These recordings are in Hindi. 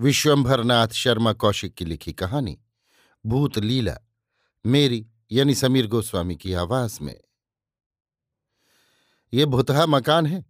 विश्वंभरनाथ शर्मा कौशिक की लिखी कहानी, भूत लीला, मेरी, यानी समीर गोस्वामी की आवाज़ में। ये भुतहा मकान है।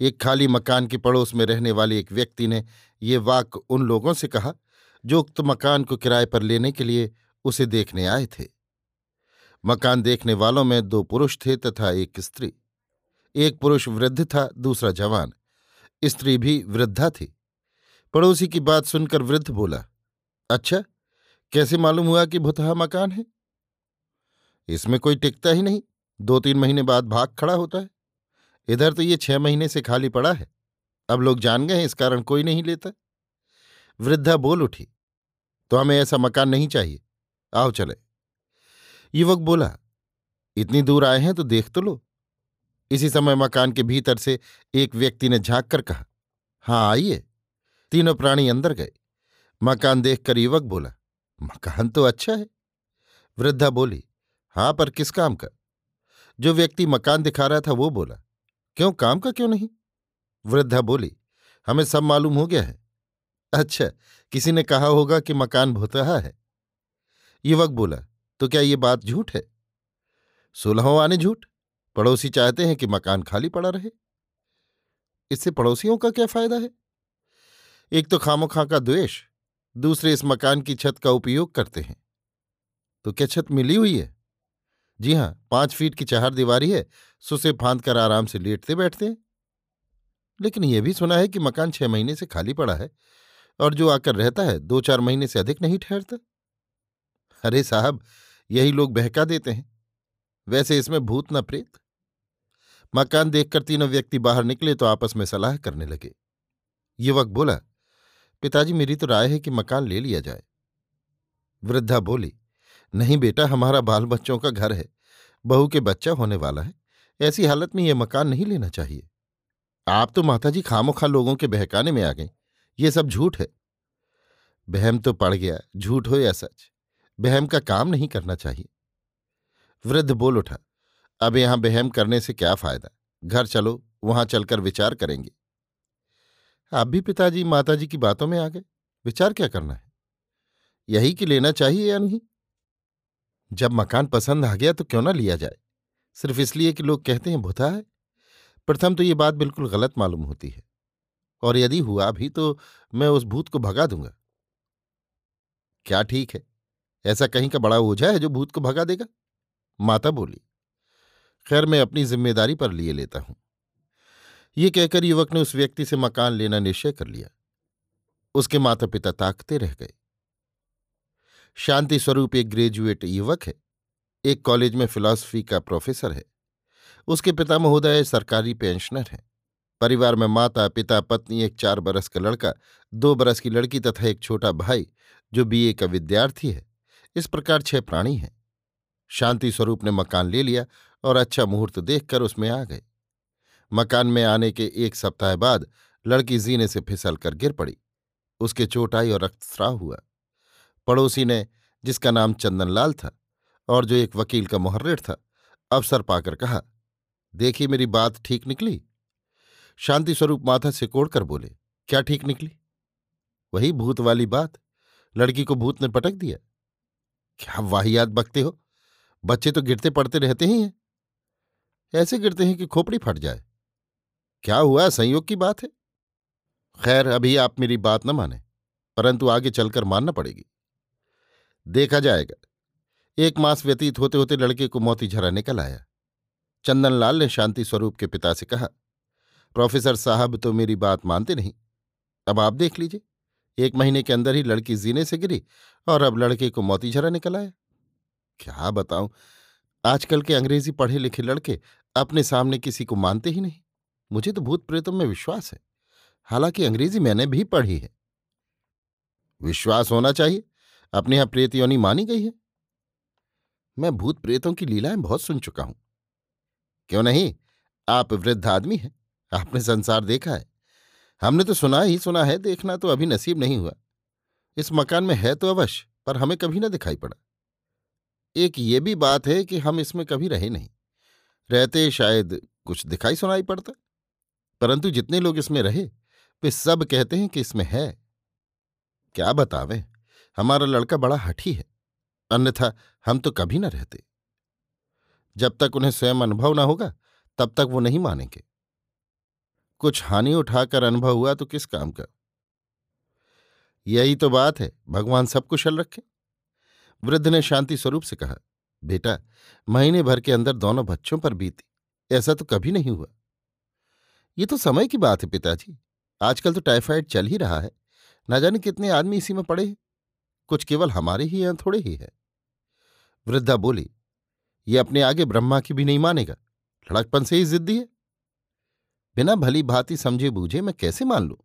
एक खाली मकान के पड़ोस में रहने वाले एक व्यक्ति ने ये वाक उन लोगों से कहा, जो उक्त मकान को किराए पर लेने के लिए उसे देखने आए थे। मकान देखने वालों में दो पुरुष थे तथा एक स्त्री। एक पुरुष वृद्ध था, दूसरा जवान। स्त्री भी वृद्धा थी। पड़ोसी की बात सुनकर वृद्ध बोला अच्छा कैसे मालूम हुआ कि भुतहा मकान है? इसमें कोई टिकता ही नहीं। दो तीन महीने बाद भाग खड़ा होता है। इधर तो ये छह महीने से खाली पड़ा है। अब लोग जान गए हैं, इस कारण कोई नहीं लेता। वृद्धा बोल उठी तो हमें ऐसा मकान नहीं चाहिए। आओ चले। युवक बोला, इतनी दूर आए हैं तो देख तो लो। इसी समय मकान के भीतर से एक व्यक्ति ने झाँक कर कहा हाँ आइए। तीनों प्राणी अंदर गए। मकान देखकर युवक बोला, मकान तो अच्छा है। वृद्धा बोली, हाँ, पर किस काम का? जो व्यक्ति मकान दिखा रहा था वो बोला, क्यों, काम का क्यों नहीं? वृद्धा बोली, हमें सब मालूम हो गया है। अच्छा किसी ने कहा होगा कि मकान भूतहा है। युवक बोला तो क्या ये बात झूठ है? सुलहों आने झूठ। पड़ोसी चाहते हैं कि मकान खाली पड़ा रहे। इससे पड़ोसियों का क्या फ़ायदा है? एक तो खामोखा का द्वेष, दूसरे इस मकान की छत का उपयोग करते हैं। तो क्या छत मिली हुई है? जी हाँ, पाँच फीट की चार दीवारी है, सुसे फांद कर आराम से लेटते बैठते हैं। लेकिन यह भी सुना है कि मकान छह महीने से खाली पड़ा है और जो आकर रहता है, दो चार महीने से अधिक नहीं ठहरता। अरे साहब, यही लोग बहका देते हैं। वैसे इसमें भूत न प्रेत। मकान देखकर तीनों व्यक्ति बाहर निकले तो आपस में सलाह करने लगे। युवक बोला पिताजी, मेरी तो राय है कि मकान ले लिया जाए। वृद्धा बोली, नहीं बेटा, हमारा बाल बच्चों का घर है, बहू के बच्चा होने वाला है, ऐसी हालत में यह मकान नहीं लेना चाहिए। आप तो माताजी खामोखा लोगों के बहकाने में आ गए ये सब झूठ है। बहम तो पड़ गया, झूठ हो या सच, बहम का काम नहीं करना चाहिए। वृद्ध बोल उठा, अब यहाँ बहम करने से क्या फ़ायदा, घर चलो, वहाँ चलकर विचार करेंगे। आप भी पिताजी, माताजी की बातों में आ गए विचार क्या करना है? यही कि लेना चाहिए या नहीं? जब मकान पसंद आ गया तो क्यों ना लिया जाए? सिर्फ़ इसलिए कि लोग कहते हैं, भुता है? प्रथम तो ये बात बिल्कुल गलत मालूम होती है। और यदि हुआ भी तो मैं उस भूत को भगा दूँगा। क्या ठीक है? ऐसा कहीं का बड़ा ओझा है जो भूत को भगा देगा? माता बोली, खैर, मैं अपनी ज़िम्मेदारी पर लिए लेता हूँ। ये कहकर युवक ने उस व्यक्ति से मकान लेना निश्चय कर लिया। उसके माता पिता ताकते रह गए। शांति स्वरूप एक ग्रेजुएट युवक है, एक कॉलेज में फिलॉसफी का प्रोफेसर है। उसके पिता महोदय सरकारी पेंशनर हैं। परिवार में माता, पिता, पत्नी, एक चार बरस का लड़का, दो बरस की लड़की तथा एक छोटा भाई, जो बीए का विद्यार्थी है। इस प्रकार छह प्राणी हैं। शांति स्वरूप ने मकान ले लिया और अच्छा मुहूर्त देखकर उसमें आ गए। मकान में आने के एक सप्ताह बाद लड़की जीने से फिसल कर गिर पड़ी। उसके चोट आई और रक्तस्राव हुआ। पड़ोसी ने, जिसका नाम चंदनलाल था और जो एक वकील का मुहर्रिर था, अवसर पाकर कहा देखिए मेरी बात ठीक निकली? शांति स्वरूप माथा सिकोड़कर बोले, क्या ठीक निकली? वही भूत वाली बात। लड़की को भूत ने पटक दिया। क्या वाहियात बकते हो? बच्चे तो गिरते पड़ते रहते ही हैं। ऐसे गिरते हैं कि खोपड़ी फट जाए। क्या हुआ? संयोग की बात है। खैर, अभी आप मेरी बात न माने, परंतु आगे चलकर मानना पड़ेगी। देखा जाएगा। एक मास व्यतीत होते होते लड़के को मोती झरा निकल आया चंदनलाल ने शांति स्वरूप के पिता से कहा, प्रोफेसर साहब तो मेरी बात मानते नहीं। अब आप देख लीजिए। एक महीने के अंदर ही लड़की जीने से गिरी और अब लड़के को मोती झरा निकल आया क्या बताऊँ? आजकल के अंग्रेज़ी पढ़े लिखे लड़के अपने सामने किसी को मानते ही नहीं। मुझे तो भूत प्रेतों में विश्वास है। हालाँकि अंग्रेज़ी मैंने भी पढ़ी है। विश्वास होना चाहिए। अपने यहाँ प्रेत योनी मानी गई है। मैं भूत प्रेतों की लीलाएँ बहुत सुन चुका हूँ। क्यों नहीं? आप वृद्ध आदमी हैं। आपने संसार देखा है। हमने तो सुना ही सुना है, देखना तो अभी नसीब नहीं हुआ। इस मकान में है तो अवश्य, पर हमें कभी ना दिखाई पड़ा। एक ये भी बात है कि हम इसमें कभी रहे नहीं। रहते शायद कुछ दिखाई सुनाई पड़ता। परंतु जितने लोग इसमें रहे, वे सब कहते हैं कि इसमें है। क्या बतावें? हमारा लड़का बड़ा हठी है। अन्यथा हम तो कभी न रहते। जब तक उन्हें स्वयं अनुभव न होगा, तब तक वो नहीं मानेंगे। कुछ हानि उठाकर अनुभव हुआ तो किस काम का? यही तो बात है, भगवान सब कुशल रखे। वृद्ध ने शांति स्वरूप से कहा, बेटा, महीने भर के अंदर दोनों बच्चों पर बीती। ऐसा तो कभी नहीं हुआ। ये तो समय की बात है, पिताजी। आजकल तो टाइफाइड चल ही रहा है। न जाने कितने आदमी इसी में पड़े कुछ केवल हमारे ही यहाँ थोड़े ही है। वृद्धा बोली, ये अपने आगे ब्रह्मा की भी नहीं मानेगा। लड़कपन से ही जिद्दी है। बिना भली भांति समझे बूझे मैं कैसे मान लू?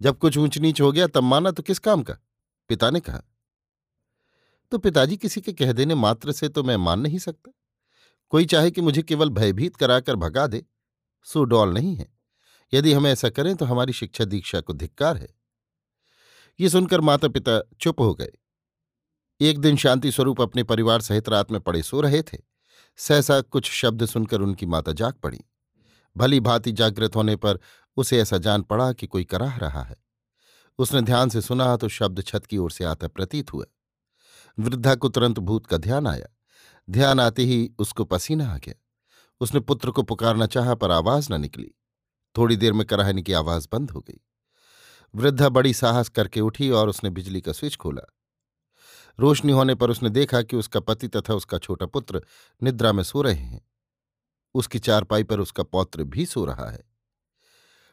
जब कुछ ऊंच नीच हो गया, तब माना तो किस काम का? पिता ने कहा तो पिताजी, किसी के कह देने मात्र से तो मैं मान नहीं सकता। कोई चाहे कि मुझे केवल भयभीत कराकर भगा दे। सो डॉल नहीं है। यदि हम ऐसा करें तो हमारी शिक्षा दीक्षा को धिक्कार है। ये सुनकर माता पिता चुप हो गए। एक दिन शांति स्वरूप अपने परिवार सहित रात में पड़े सो रहे थे। सहसा कुछ शब्द सुनकर उनकी माता जाग पड़ी। भली भांति जागृत होने पर उसे ऐसा जान पड़ा कि कोई कराह रहा है। उसने ध्यान से सुना तो शब्द छत की ओर से आता प्रतीत हुआ। वृद्धा को तुरंत भूत का ध्यान आया। ध्यान आते ही उसको पसीना आ गया। उसने पुत्र को पुकारना चाहा, पर आवाज़ न निकली। थोड़ी देर में कराहने की आवाज़ बंद हो गई। वृद्धा बड़ी साहस करके उठी और उसने बिजली का स्विच खोला। रोशनी होने पर उसने देखा कि उसका पति तथा उसका छोटा पुत्र निद्रा में सो रहे हैं। उसकी चारपाई पर उसका पौत्र भी सो रहा है।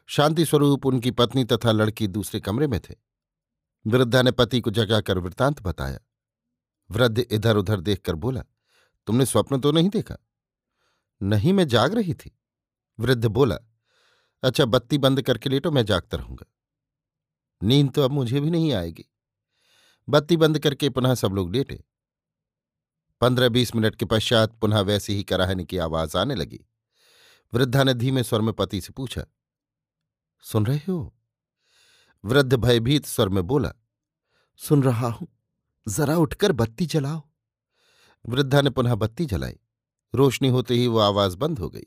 शांति स्वरूप उनकी पत्नी तथा लड़की दूसरे कमरे में थे। वृद्धा ने पति को जगाकर वृतांत बताया। वृद्ध इधर उधर देखकर बोला, तुमने स्वप्न तो नहीं देखा? नहीं, मैं जाग रही थी। वृद्ध बोला अच्छा बत्ती बंद करके लेटो, मैं जागता रहूँगा। नींद तो अब मुझे भी नहीं आएगी। बत्ती बंद करके पुनः सब लोग लेटे। पंद्रह बीस मिनट के पश्चात पुनः वैसी ही कराहने की आवाज़ आने लगी। वृद्धा ने धीमे स्वर में पति से पूछा, सुन रहे हो? वृद्ध भयभीत स्वर में बोला, सुन रहा हूँ। जरा उठकर बत्ती जलाओ। वृद्धा ने पुनः बत्ती जलाई। रोशनी होते ही वो आवाज़ बंद हो गई।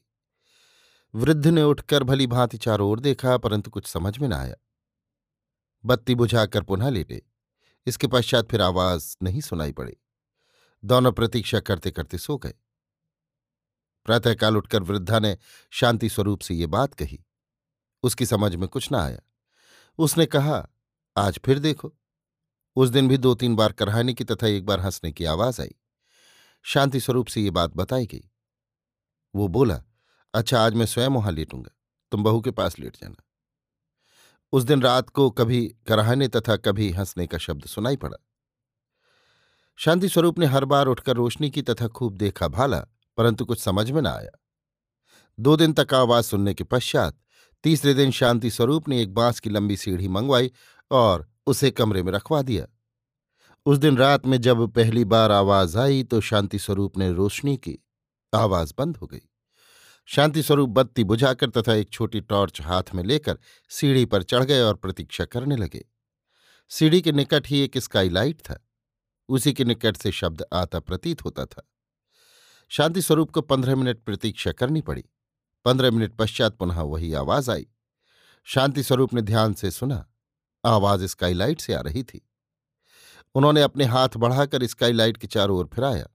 वृद्ध ने उठकर भली भांति चारों ओर देखा, परंतु कुछ समझ में न आया। बत्ती बुझाकर पुनः लेटे। इसके पश्चात फिर आवाज़ नहीं सुनाई पड़ी। दोनों प्रतीक्षा करते करते सो गए। प्रातःकाल उठकर वृद्धा ने शांति स्वरूप से ये बात कही। उसकी समझ में कुछ ना आया। उसने कहा, आज फिर देखो। उस दिन भी दो तीन बार कराने की तथा एक बार हंसने की आवाज़ आई। शांति स्वरूप से ये बात बताई गई। वो बोला अच्छा आज मैं स्वयं वहाँ लेटूँगा। तुम बहू के पास लेट जाना। उस दिन रात को कभी कराहने तथा कभी हंसने का शब्द सुनाई पड़ा। शांति स्वरूप ने हर बार उठकर रोशनी की तथा खूब देखा भाला, परंतु कुछ समझ में न आया। दो दिन तक आवाज़ सुनने के पश्चात तीसरे दिन शांति स्वरूप ने एक बाँस की लंबी सीढ़ी मंगवाई और उसे कमरे में रखवा दिया। उस दिन रात में जब पहली बार आवाज़ आई तो शांति स्वरूप ने रोशनी की। आवाज़ बंद हो गई। शांति स्वरूप बत्ती बुझाकर तथा एक छोटी टॉर्च हाथ में लेकर सीढ़ी पर चढ़ गए और प्रतीक्षा करने लगे। सीढ़ी के निकट ही एक स्काई लाइट था। उसी के निकट से शब्द आता प्रतीत होता था। शांति स्वरूप को पंद्रह मिनट प्रतीक्षा करनी पड़ी। पंद्रह मिनट पश्चात पुनः वही आवाज़ आई। शांति स्वरूप ने ध्यान से सुना। आवाज़ स्काईलाइट से आ रही थी। उन्होंने अपने हाथ बढ़ाकर स्काईलाइट के चारों ओर फिराया।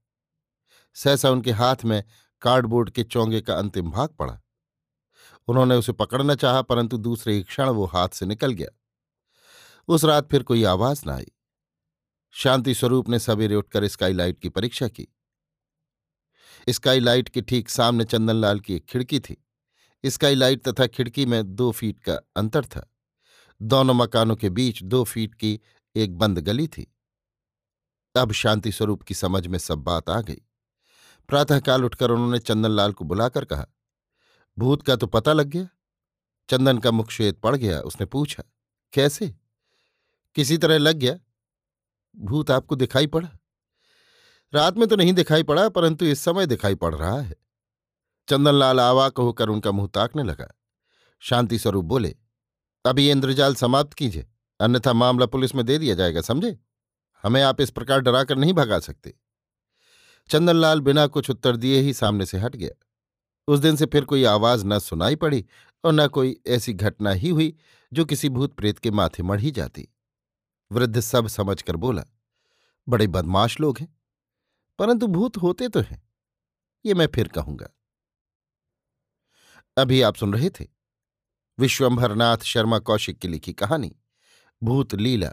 सहसा उनके हाथ में कार्डबोर्ड के चौंगे का अंतिम भाग पड़ा। उन्होंने उसे पकड़ना चाहा, परंतु दूसरे ही क्षण वो हाथ से निकल गया। उस रात फिर कोई आवाज़ न आई। शांति स्वरूप ने सवेरे उठकर स्काईलाइट की परीक्षा की। स्काईलाइट के ठीक सामने चंदनलाल की एक खिड़की थी। स्काईलाइट तथा खिड़की में दो फीट का अंतर था। दोनों मकानों के बीच दो फीट की एक बंद गली थी। अब शांति स्वरूप की समझ में सब बात आ गई। प्रातःकाल उठकर उन्होंने चंदनलाल को बुलाकर कहा, भूत का तो पता लग गया। चंदन का मुख श्वेत पड़ गया, उसने पूछा, कैसे? किसी तरह लग गया? भूत आपको दिखाई पड़ा? रात में तो नहीं दिखाई पड़ा, परंतु इस समय दिखाई पड़ रहा है। चंदनलाल आवाक होकर उनका मुँह ताकने लगा। शांति स्वरूप बोले, अभी इंद्रजाल समाप्त कीजिए, अन्यथा मामला पुलिस में दे दिया जाएगा, समझे? हमें आप इस प्रकार डराकर नहीं भगा सकते। चंदनलाल बिना कुछ उत्तर दिए ही सामने से हट गया। उस दिन से फिर कोई आवाज़ न सुनाई पड़ी और न कोई ऐसी घटना ही हुई जो किसी भूत प्रेत के माथे मढ़ ही जाती। वृद्ध सब समझकर बोला, बड़े बदमाश लोग हैं, परंतु भूत होते तो हैं। ये मैं फिर कहूँगा। अभी आप सुन रहे थे विश्वंभरनाथ शर्मा कौशिक की लिखी कहानी, भूत लीला।